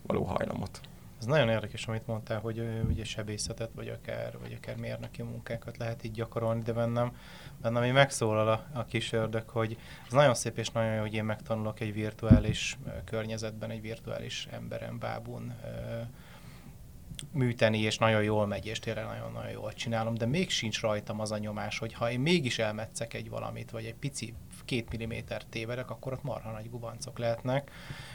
való hajlamot. Ez nagyon érdekes, amit mondtál, hogy ugye sebészetet, vagy akár, vagy akár mérnöki munkákat lehet így gyakorolni, de bennem, bennem ami megszólal a, a kis ördög, hogy ez nagyon szép és nagyon jó, hogy én megtanulok egy virtuális környezetben, egy virtuális emberen, bábun műteni, és nagyon jól megy, és tényleg nagyon-nagyon jól csinálom, de még sincs rajtam az a nyomás, hogy ha én mégis elmetszek egy valamit, vagy egy pici két milliméter tévedek, akkor ott marha nagy gubancok lehetnek,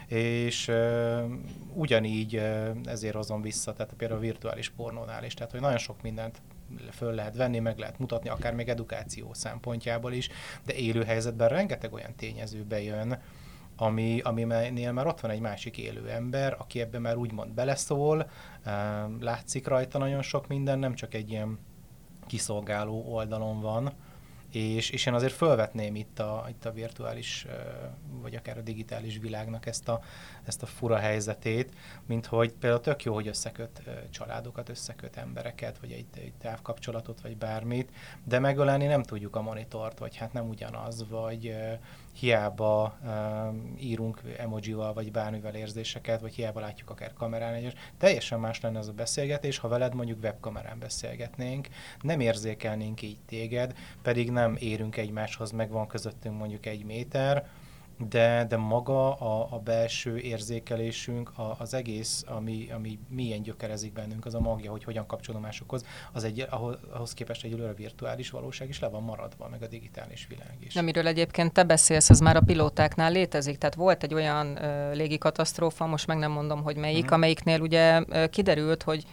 és uh, ugyanígy uh, ezért hozom vissza, tehát például a virtuális pornónál is, tehát hogy nagyon sok mindent föl lehet venni, meg lehet mutatni, akár még edukáció szempontjából is, de élő helyzetben rengeteg olyan tényező bejön, ami, aminél már ott van egy másik élő ember, aki ebben már úgymond beleszól, látszik rajta nagyon sok minden, nem csak egy ilyen kiszolgáló oldalon van, és, és én azért felvetném itt a, itt a virtuális, vagy akár a digitális világnak ezt a, ezt a fura helyzetét, mint hogy például tök jó, hogy összeköt családokat, összeköt embereket, vagy egy, egy távkapcsolatot, vagy bármit, de megölelni nem tudjuk a monitort, vagy hát nem ugyanaz, vagy hiába írunk emojival, vagy bármivel érzéseket, vagy hiába látjuk akár kamerán, és teljesen más lenne az a beszélgetés, ha veled mondjuk webkamerán beszélgetnénk, nem érzékelnénk így téged, pedig nem érünk egymáshoz, meg van közöttünk mondjuk egy méter, de, de maga a, a belső érzékelésünk, a, az egész, ami, ami milyen gyökerezik bennünk, az a magja, hogy hogyan kapcsolom másokhoz, az egy, ahhoz, ahhoz képest egy a virtuális valóság is le van maradva, meg a digitális világ is. Amiről egyébként te beszélsz, az már a pilótáknál létezik, tehát volt egy olyan uh, légikatasztrófa, most meg nem mondom, hogy melyik, uh-huh. amelyiknél ugye uh, kiderült, hogy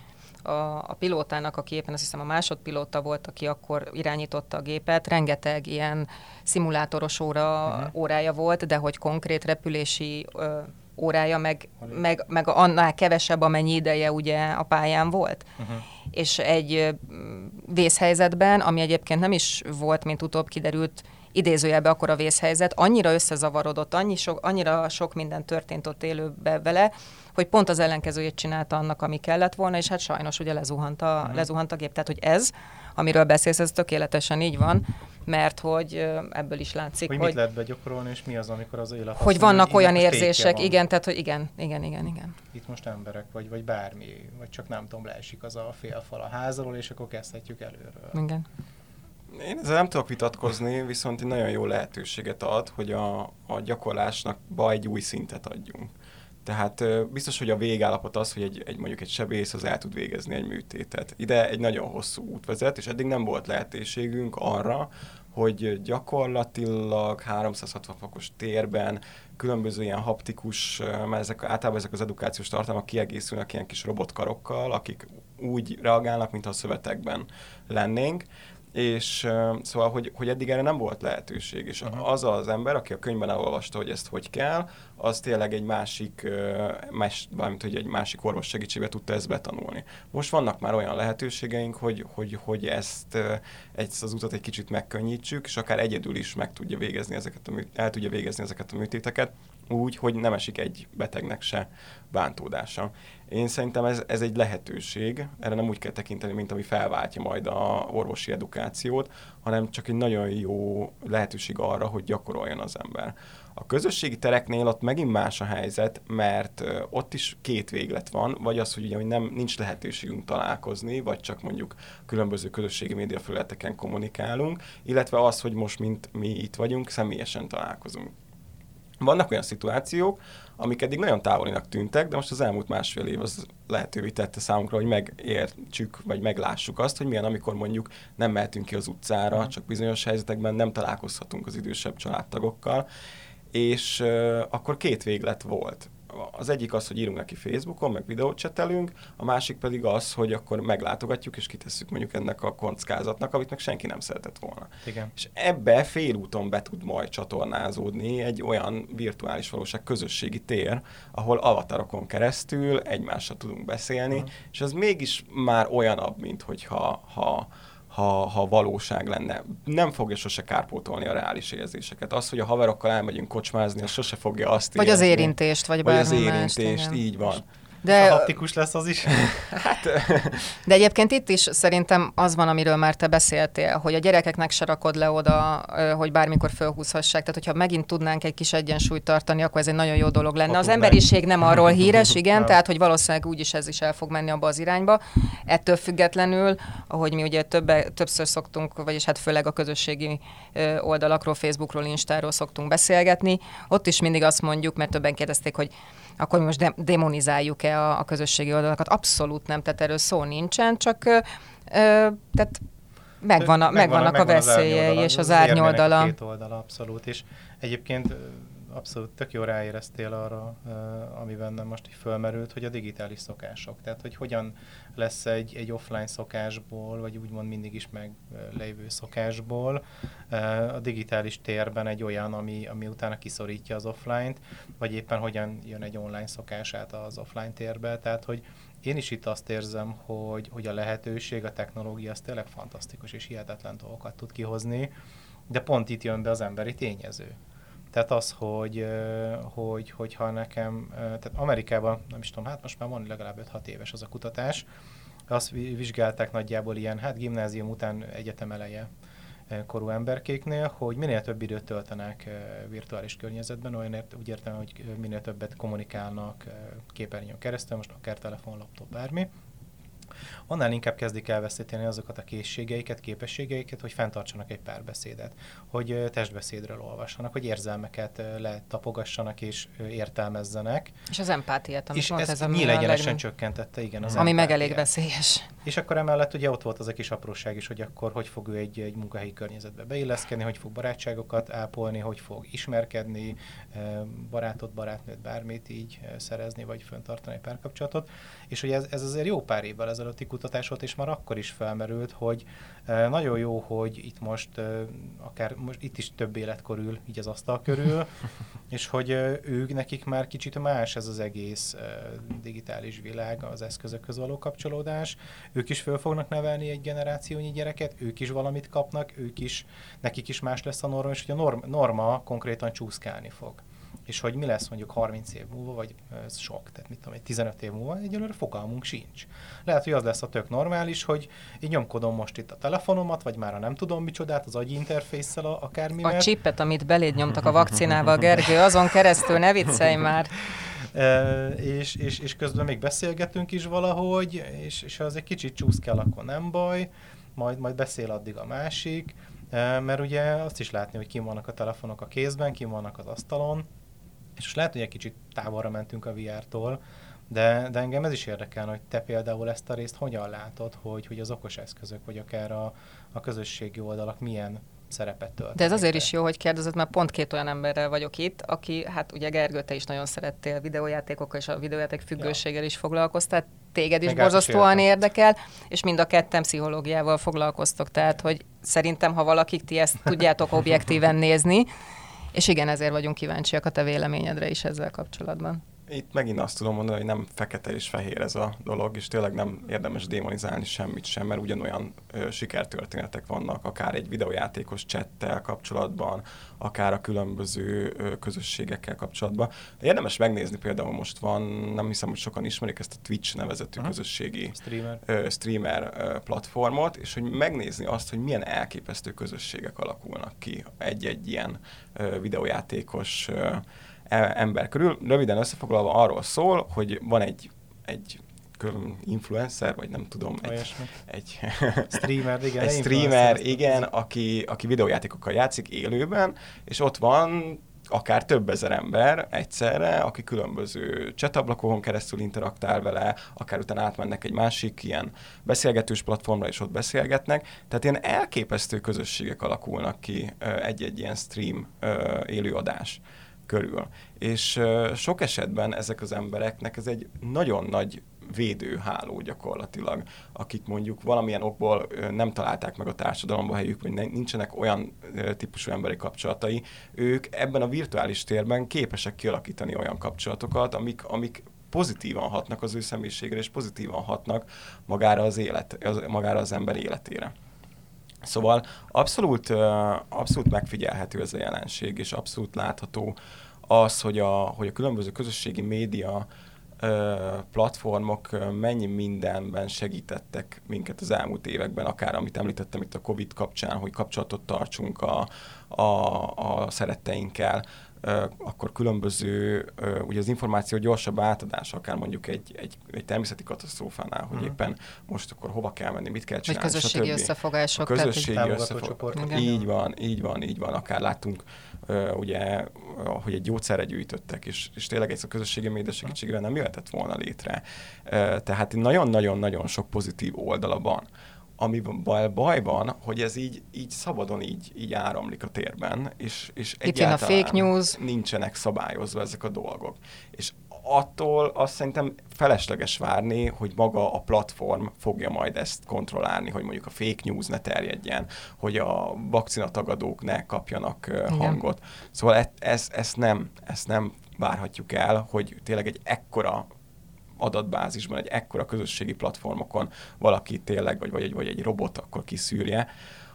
a, a pilótának, aki éppen azt hiszem a másodpilóta volt, aki akkor irányította a gépet, rengeteg ilyen szimulátoros óra, uh-huh. órája volt, de hogy konkrét repülési ö, órája, meg, meg, meg annál kevesebb, amennyi ideje ugye a pályán volt. Uh-huh. És egy vészhelyzetben, ami egyébként nem is volt, mint utóbb kiderült, idézőjelbe akkor a vészhelyzet, annyira összezavarodott, annyi sok, annyira sok minden történt ott élőbe vele, hogy pont az ellenkezőjét csinálta annak, ami kellett volna, és hát sajnos ugye lezuhant a, uh-huh. lezuhant a gép. Tehát, hogy ez, amiről beszélsz, ez tökéletesen így van, mert hogy ebből is látszik, hogy... Hogy mit lehet begyakorolni, és mi az, amikor az élet... Hogy vannak olyan érzések, van. igen, tehát, hogy igen, igen, igen, igen. Itt most emberek, vagy, vagy bármi, vagy csak nem tudom, leesik az a félfal a házról, és akkor kezdhetjük előről. Igen. Én ezzel nem tudok vitatkozni, viszont egy nagyon jó lehetőséget ad, hogy a, a gyakorlásnak ba egy új szintet adjunk. Tehát biztos, hogy a végállapot az, hogy egy, egy mondjuk egy sebész az el tud végezni egy műtétet. Ide egy nagyon hosszú út vezet, és eddig nem volt lehetőségünk arra, hogy gyakorlatilag 360 fokos térben különböző ilyen haptikus, mert ezek, általában ezek az edukációs tartalmak kiegészülnek ilyen kis robotkarokkal, akik úgy reagálnak, mintha a szövetekben lennénk és szóval, hogy, hogy eddig erre nem volt lehetőség, és uh-huh. az az ember, aki a könyvben elolvasta, hogy ezt hogy kell, az tényleg egy másik, más, valamint, hogy egy másik orvos segítségével tudta ezt betanulni. Most vannak már olyan lehetőségeink, hogy, hogy, hogy ezt, ezt az utat egy kicsit megkönnyítsük, és akár egyedül is meg tudja végezni ezeket a, el tudja végezni ezeket a műtéteket, úgy, hogy nem esik egy betegnek se bántódása. Én szerintem ez, ez egy lehetőség, erre nem úgy kell tekinteni, mint ami felváltja majd a orvosi edukációt, hanem csak egy nagyon jó lehetőség arra, hogy gyakoroljon az ember. A közösségi tereknél ott megint más a helyzet, mert ott is két véglet van, vagy az, hogy ugye hogy nem, nincs lehetőségünk találkozni, vagy csak mondjuk különböző közösségi médiafelületeken kommunikálunk, illetve az, hogy most, mint mi itt vagyunk, személyesen találkozunk. Vannak olyan szituációk, amik eddig nagyon távolinak tűntek, de most az elmúlt másfél év az lehetővé tette számunkra, hogy megértsük, vagy meglássuk azt, hogy milyen, amikor mondjuk nem mehetünk ki az utcára, csak bizonyos helyzetekben nem találkozhatunk az idősebb családtagokkal, és uh, akkor két véglet volt az egyik az, hogy írunk neki Facebookon, meg videót csetelünk, a másik pedig az, hogy akkor meglátogatjuk és kitesszük mondjuk ennek a kockázatnak, amit meg senki nem szeretett volna. Igen. És ebbe félúton be tud majd csatornázódni egy olyan virtuális valóság közösségi tér, ahol avatarokon keresztül egymással tudunk beszélni, uh-huh. és az mégis már olyanabb, mint hogyha ha, ha, ha valóság lenne. Nem fogja sose kárpótolni a reális érzéseket. Az, hogy a haverokkal elmegyünk kocsmázni, az sose fogja azt Vagy érezni. az érintést, vagy, vagy az érintést, mást, így van. De, a haptikus lesz az is? hát, de egyébként itt is szerintem az van, amiről már te beszéltél, hogy a gyerekeknek se rakod le oda, hogy bármikor fölhúzhassák. Tehát, hogyha megint tudnánk egy kis egyensúlyt tartani, akkor ez egy nagyon jó dolog lenne. Az emberiség nem arról híres, igen, tehát, hogy valószínűleg úgyis ez is el fog menni abba az irányba. Ettől függetlenül, ahogy mi ugye többe, többször szoktunk, vagyis hát főleg a közösségi oldalakról, Facebookról, Instáról szoktunk beszélgetni, ott is mindig azt mondjuk, mert többen kérdezték, hogy akkor most de- demonizáljuk-e a, a közösségi oldalakat. Abszolút nem, tehát erről szó nincsen, csak ö, tehát megvan a, megvan, megvannak megvan a veszélyei és az árnyoldala. Két oldala, abszolút. És egyébként abszolút tök jó ráéreztél arra, ami bennem most így fölmerült, hogy a digitális szokások. Tehát, hogy hogyan lesz egy, egy offline szokásból, vagy úgymond mindig is meglévő szokásból a digitális térben egy olyan, ami, ami utána kiszorítja az offline-t, vagy éppen hogyan jön egy online szokás át az offline térbe. Tehát, hogy én is itt azt érzem, hogy, hogy a lehetőség, a technológia az tényleg fantasztikus és hihetetlen dolgokat tud kihozni, de pont itt jön be az emberi tényező. Tehát az, hogy, hogy, hogyha nekem, tehát Amerikában, nem is tudom, hát most már van legalább 5-6 éves az a kutatás, azt vizsgálták nagyjából ilyen, hát gimnázium után egyetem eleje korú emberkéknél, hogy minél több időt töltenek virtuális környezetben, olyan úgy értem, hogy minél többet kommunikálnak képernyőn keresztül, most akár telefon, laptop, bármi, annál inkább kezdik elveszíteni azokat a készségeiket, képességeiket, hogy fenntartsanak egy párbeszédet, hogy testbeszédről olvassanak, hogy érzelmeket letapogassanak és értelmezzenek. És az empátiát, amit és ez, ez nyílegyenesen leg... csökkentette, igen. Az ami meg elég veszélyes. És akkor emellett ugye ott volt az a kis apróság is, hogy akkor hogy fog ő egy, egy munkahelyi környezetbe beilleszkedni, hogy fog barátságokat ápolni, hogy fog ismerkedni, barátot, barátnőt, bármit így szerezni, vagy föntartani egy párkapcsolatot. És hogy ez, ez azért jó pár évvel ezelőtt előtti kutatás volt, és már akkor is felmerült, hogy nagyon jó, hogy itt most, akár most itt is több életkor ül így az asztal körül, és hogy ők nekik már kicsit más ez az egész digitális világ, az eszközökhöz való kapcsolódás. Ők is föl fognak nevelni egy generációnyi gyereket, ők is valamit kapnak, ők is, nekik is más lesz a norma, és hogy a norma, norma konkrétan csúszkálni fog és hogy mi lesz mondjuk 30 év múlva, vagy ez sok, tehát mit tudom, egy 15 év múlva, egyelőre fogalmunk sincs. Lehet, hogy az lesz a tök normális, hogy én nyomkodom most itt a telefonomat, vagy már a nem tudom micsodát, az agyi interfésszel a, akármivel. A csipet, amit beléd nyomtak a vakcinával, Gergő, azon keresztül ne viccelj már. E, és, és, és közben még beszélgetünk is valahogy, és, és ha az egy kicsit csúszkál, akkor nem baj, majd, majd beszél addig a másik, e, mert ugye azt is látni, hogy kim vannak a telefonok a kézben, kim vannak az asztalon, és most lehet, hogy egy kicsit távolra mentünk a VR-tól, de, de engem ez is érdekel, hogy te például ezt a részt hogyan látod, hogy, hogy az okos eszközök, vagy akár a, a közösségi oldalak milyen szerepet tölt. De ez azért is jó, hogy kérdezed, mert pont két olyan emberrel vagyok itt, aki, hát ugye Gergő, te is nagyon szerettél videójátékokkal, és a videójáték függőséggel ja. is foglalkoztál, téged is Meg borzasztóan is érdekel, és mind a ketten pszichológiával foglalkoztok, tehát hogy szerintem, ha valakik ti ezt tudjátok objektíven nézni, és igen, ezért vagyunk kíváncsiak a te véleményedre is ezzel kapcsolatban. Itt megint azt tudom mondani, hogy nem fekete és fehér ez a dolog, és tényleg nem érdemes démonizálni semmit sem, mert ugyanolyan ö, sikertörténetek vannak, akár egy videójátékos csettel kapcsolatban, akár a különböző ö, közösségekkel kapcsolatban. De érdemes megnézni, például most van, nem hiszem, hogy sokan ismerik ezt a Twitch nevezetű uh-huh. közösségi streamer, ö, streamer ö, platformot, és hogy megnézni azt, hogy milyen elképesztő közösségek alakulnak ki egy-egy ilyen ö, videójátékos ö, ember körül. Röviden összefoglalva arról szól, hogy van egy, egy influencer, vagy nem tudom, egy, egy streamer, igen, egy streamer, igen, aki, aki videójátékokkal játszik élőben, és ott van akár több ezer ember egyszerre, aki különböző csetablakon keresztül interaktál vele, akár utána átmennek egy másik ilyen beszélgetős platformra, és ott beszélgetnek. Tehát ilyen elképesztő közösségek alakulnak ki egy-egy ilyen stream élőadás körül. És sok esetben ezek az embereknek ez egy nagyon nagy védőháló gyakorlatilag, akik mondjuk valamilyen okból nem találták meg a társadalomba helyük, vagy nincsenek olyan típusú emberi kapcsolatai, ők ebben a virtuális térben képesek kialakítani olyan kapcsolatokat, amik, amik pozitívan hatnak az ő személyiségre, és pozitívan hatnak magára az, élet, az, magára az ember életére. Szóval abszolút, abszolút megfigyelhető ez a jelenség, és abszolút látható az, hogy a, hogy a különböző közösségi média platformok mennyi mindenben segítettek minket az elmúlt években, akár amit említettem itt a Covid kapcsán, hogy kapcsolatot tartsunk a, a, a szeretteinkkel, akkor különböző, ugye az információ gyorsabb átadása, akár mondjuk egy, egy, egy természeti katasztrófánál, hogy mm. éppen most akkor hova kell menni, mit kell csinálni, Vagy közösségi stb. összefogások. A közösségi összefogások. Így van, így van, így van. Akár láttunk ugye, hogy egy gyógyszerre gyűjtöttek, és, és tényleg ez a közösségi média segítségével nem jöhetett volna létre. Tehát nagyon-nagyon-nagyon sok pozitív oldala van ami baj, van, hogy ez így, így szabadon így, így áramlik a térben, és, és Itt jön a fake news. nincsenek szabályozva ezek a dolgok. És attól azt szerintem felesleges várni, hogy maga a platform fogja majd ezt kontrollálni, hogy mondjuk a fake news ne terjedjen, hogy a vakcinatagadók ne kapjanak Igen. hangot. Szóval ezt, ezt, ezt, nem, ezt nem várhatjuk el, hogy tényleg egy ekkora adatbázisban, egy ekkora közösségi platformokon valaki tényleg, vagy, vagy, egy, vagy egy robot akkor kiszűrje,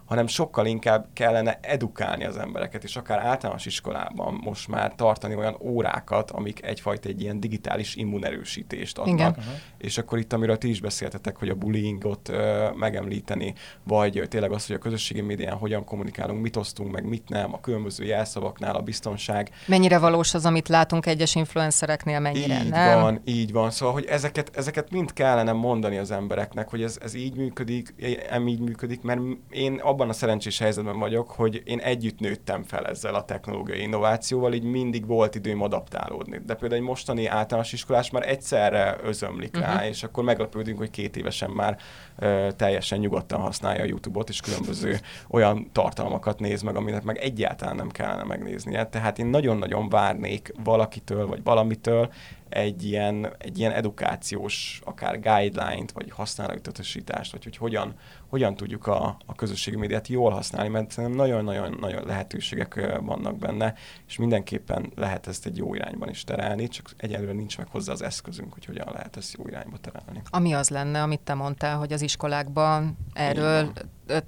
hanem sokkal inkább kellene edukálni az embereket, és akár általános iskolában most már tartani olyan órákat, amik egyfajta egy ilyen digitális immunerősítést adnak. Igen. És akkor itt, amiről ti is beszéltetek, hogy a bullyingot ö, megemlíteni, vagy tényleg az, hogy a közösségi médián hogyan kommunikálunk, mit osztunk meg, mit nem, a különböző jelszavaknál, a biztonság. Mennyire valós az, amit látunk egyes influencereknél, mennyire így nem? van, így van. Szóval, hogy ezeket, ezeket mind kellene mondani az embereknek, hogy ez, ez így működik, nem így működik, mert én abban a szerencsés helyzetben vagyok, hogy én együtt nőttem fel ezzel a technológiai innovációval, így mindig volt időm adaptálódni. De például egy mostani általános iskolás már egyszerre özömlik uh-huh. rá, és akkor meglepődünk, hogy két évesen már ö, teljesen nyugodtan használja a YouTube-ot, és különböző olyan tartalmakat néz meg, aminek meg egyáltalán nem kellene megnéznie. Tehát én nagyon-nagyon várnék valakitől, vagy valamitől egy ilyen, egy ilyen edukációs, akár guideline-t, vagy használatutasítást, vagy hogy hogyan, hogyan tudjuk a, a közösségi médiát jól használni, mert szerintem nagyon-nagyon-nagyon lehetőségek vannak benne, és mindenképpen lehet ezt egy jó irányban is terelni, csak egyelőre nincs meg hozzá az eszközünk, hogy hogyan lehet ezt jó irányba terelni. Ami az lenne, amit te mondtál, hogy az iskolákban erről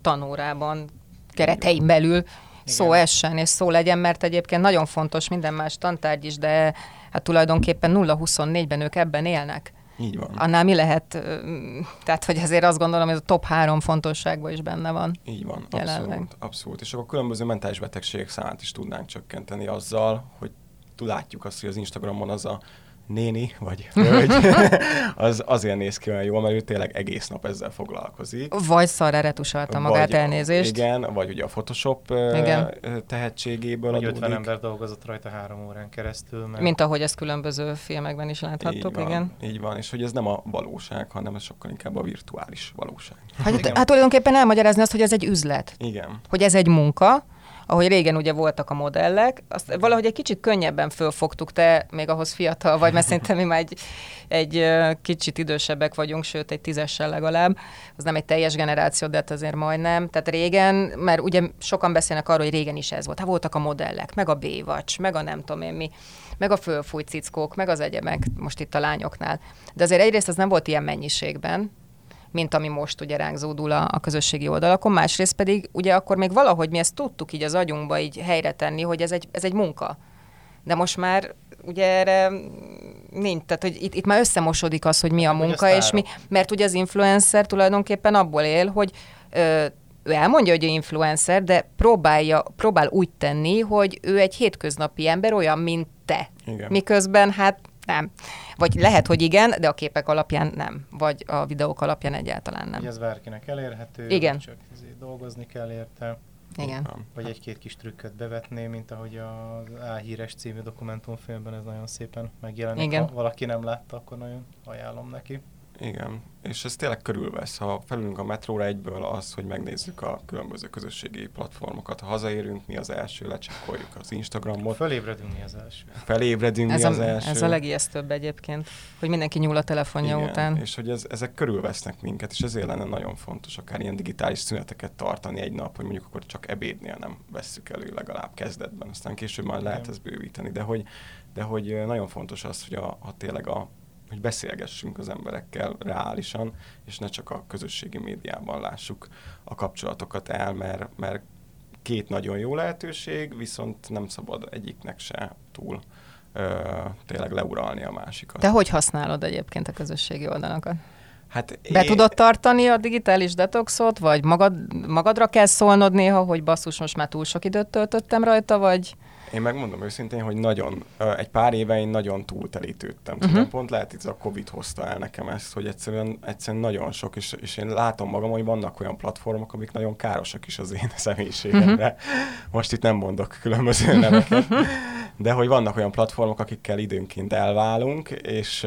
tanórában keretein belül szó essen és szó legyen, mert egyébként nagyon fontos minden más tantárgy is, de hát tulajdonképpen 0-24-ben ők ebben élnek. Így van. Annál mi lehet, tehát hogy azért azt gondolom, hogy ez a top három fontosságban is benne van. Így van, jelenleg. abszolút, abszolút. És akkor különböző mentális betegségek számát is tudnánk csökkenteni azzal, hogy látjuk azt, hogy az Instagramon az a néni, vagy hölgy, az azért néz ki olyan jól, mert ő tényleg egész nap ezzel foglalkozik. Vagy szarra retusalta magát, vagy, elnézést. Igen, vagy ugye a Photoshop igen. tehetségéből vagy adódik. 50 ember dolgozott rajta három órán keresztül. Mert... Mint ahogy ezt különböző filmekben is láthattuk, így van, igen. Így van, és hogy ez nem a valóság, hanem ez sokkal inkább a virtuális valóság. Hát, hát tulajdonképpen elmagyarázni azt, hogy ez egy üzlet. Igen. Hogy ez egy munka, ahogy régen ugye voltak a modellek, azt valahogy egy kicsit könnyebben fölfogtuk, te még ahhoz fiatal vagy, mert szerintem mi már egy, egy kicsit idősebbek vagyunk, sőt egy tízessel legalább, az nem egy teljes generáció, de hát azért majdnem. Tehát régen, mert ugye sokan beszélnek arról, hogy régen is ez volt. Hát voltak a modellek, meg a B-vacs, meg a nem tudom én mi, meg a fölfújt cickók, meg az egyemek, most itt a lányoknál. De azért egyrészt az nem volt ilyen mennyiségben, mint ami most ugye ránk zódul a, a közösségi oldalakon, másrészt pedig ugye akkor még valahogy mi ezt tudtuk így az agyunkba így helyre tenni, hogy ez egy, ez egy munka. De most már ugye erre nincs, tehát hogy itt, itt már összemosodik az, hogy mi a munka, és mi, mert ugye az influencer tulajdonképpen abból él, hogy ö, ő elmondja, hogy ő influencer, de próbálja, próbál úgy tenni, hogy ő egy hétköznapi ember, olyan, mint te. Igen. Miközben hát nem. Vagy lehet, hogy igen, de a képek alapján nem. Vagy a videók alapján egyáltalán nem. Ugye ez bárkinek elérhető, igen. csak dolgozni kell érte. Igen. Vagy egy-két kis trükköt bevetné, mint ahogy az Áhíres című dokumentumfilmben ez nagyon szépen megjelenik. Igen. Ha valaki nem látta, akkor nagyon ajánlom neki. Igen, és ez tényleg körülvesz. Ha felülünk a metróra egyből az, hogy megnézzük a különböző közösségi platformokat. Ha hazaérünk, mi az első, lecsekkoljuk az Instagramot. Felébredünk mi az első. Felébredünk ez mi a, az első. Ez a legijesztőbb egyébként, hogy mindenki nyúl a telefonja Igen, után. és hogy ez, ezek körülvesznek minket, és ezért lenne nagyon fontos akár ilyen digitális szüneteket tartani egy nap, hogy mondjuk akkor csak ebédnél nem vesszük elő legalább kezdetben, aztán később már lehet ezt bővíteni, de hogy, de hogy nagyon fontos az, hogy a, a tényleg a hogy beszélgessünk az emberekkel reálisan, és ne csak a közösségi médiában lássuk a kapcsolatokat el, mert, mert két nagyon jó lehetőség, viszont nem szabad egyiknek se túl ö, tényleg leuralni a másikat. Te hogy használod egyébként a közösségi oldalakat? Hát Be én... tudod tartani a digitális detoxot, vagy magad, magadra kell szólnod néha, hogy basszus, most már túl sok időt töltöttem rajta, vagy... Én megmondom őszintén, hogy nagyon, egy pár éve én nagyon túltelítődtem. Uh-huh. Tudom, pont lehet itt a Covid hozta el nekem ezt, hogy egyszerűen, egyszerűen nagyon sok, és, és én látom magam, hogy vannak olyan platformok, amik nagyon károsak is az én személyiségemre. Uh-huh. Most itt nem mondok különböző neveket, de hogy vannak olyan platformok, akikkel időnként elválunk, és,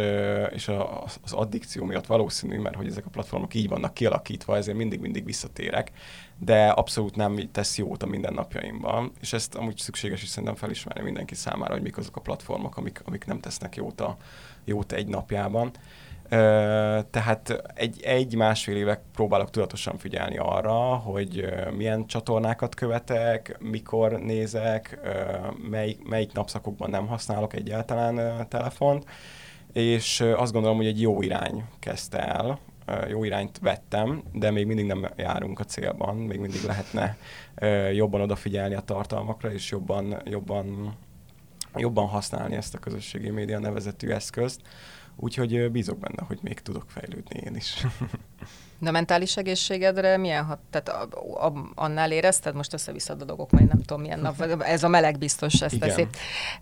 és az addikció miatt valószínű, mert hogy ezek a platformok így vannak kialakítva, ezért mindig-mindig visszatérek, de abszolút nem tesz jót a mindennapjaimban, és ezt amúgy szükséges is szerintem felismerni mindenki számára, hogy mik azok a platformok, amik, amik nem tesznek jót, a, jót egy napjában. Tehát egy, egy másfél éve próbálok tudatosan figyelni arra, hogy milyen csatornákat követek, mikor nézek, melyik, melyik napszakokban nem használok egyáltalán telefont, és azt gondolom, hogy egy jó irány kezdte el, jó irányt vettem, de még mindig nem járunk a célban, még mindig lehetne jobban odafigyelni a tartalmakra, és jobban, jobban, jobban használni ezt a közösségi média nevezetű eszközt. Úgyhogy bízok benne, hogy még tudok fejlődni én is. De a mentális egészségedre milyen hat? Tehát a, a, annál érezted, most összeviszed a dolgok, majd nem tudom milyen nap, ez a meleg biztos, ezt teszi.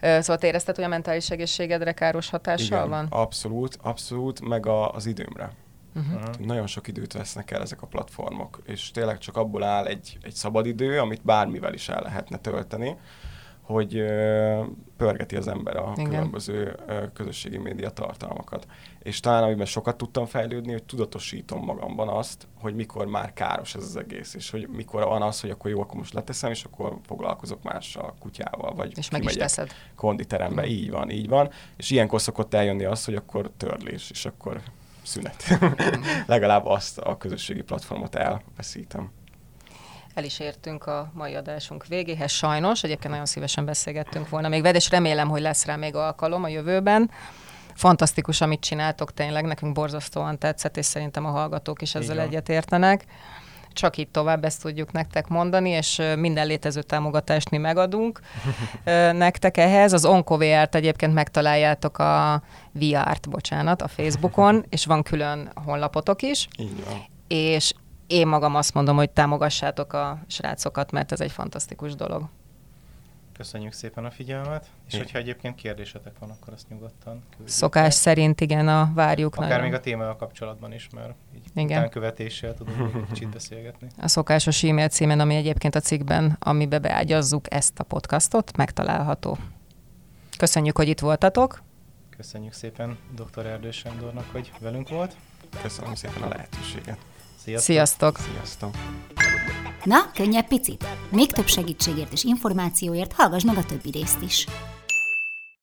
Szóval te érezted, hogy a mentális egészségedre káros hatással Igen, van? abszolút, abszolút, meg a, az időmre. Uh-huh. Nagyon sok időt vesznek el ezek a platformok, és tényleg csak abból áll egy, egy szabadidő, amit bármivel is el lehetne tölteni, hogy pörgeti az ember a Igen. különböző közösségi média tartalmakat. És talán amiben sokat tudtam fejlődni, hogy tudatosítom magamban azt, hogy mikor már káros ez az egész, és hogy mikor van az, hogy akkor jó, akkor most leteszem, és akkor foglalkozok mással, kutyával, vagy És meg is teszed. konditerembe, Igen. így van, így van. És ilyenkor szokott eljönni az, hogy akkor törlés, és akkor szünet. Legalább azt a közösségi platformot elveszítem. El is értünk a mai adásunk végéhez, sajnos. Egyébként nagyon szívesen beszélgettünk volna még veled, és remélem, hogy lesz rá még alkalom a jövőben. Fantasztikus, amit csináltok tényleg, nekünk borzasztóan tetszett, és szerintem a hallgatók is ezzel van. egyet értenek. Csak így tovább ezt tudjuk nektek mondani, és minden létező támogatást mi megadunk nektek ehhez. Az OncoVR-t egyébként megtaláljátok a VR-t, bocsánat, a Facebookon, és van külön honlapotok is Így van. és én magam azt mondom, hogy támogassátok a srácokat, mert ez egy fantasztikus dolog. Köszönjük szépen a figyelmet, és hogyha egyébként kérdésetek van, akkor azt nyugodtan küldjük. Szokás szerint igen, a várjuk Akár nagyon. még a témával kapcsolatban is, mert így Igen. utánkövetéssel tudunk egy kicsit beszélgetni. A szokásos e-mail címen, ami egyébként a cikkben, amibe beágyazzuk ezt a podcastot, megtalálható. Köszönjük, hogy itt voltatok. Köszönjük szépen dr. Erdős Sándornak, hogy velünk volt. Köszönöm szépen a lehetőséget. Sziasztok! Sziasztok! Sziasztok! Na, könnyebb picit? Még több segítségért és információért hallgass meg a többi részt is.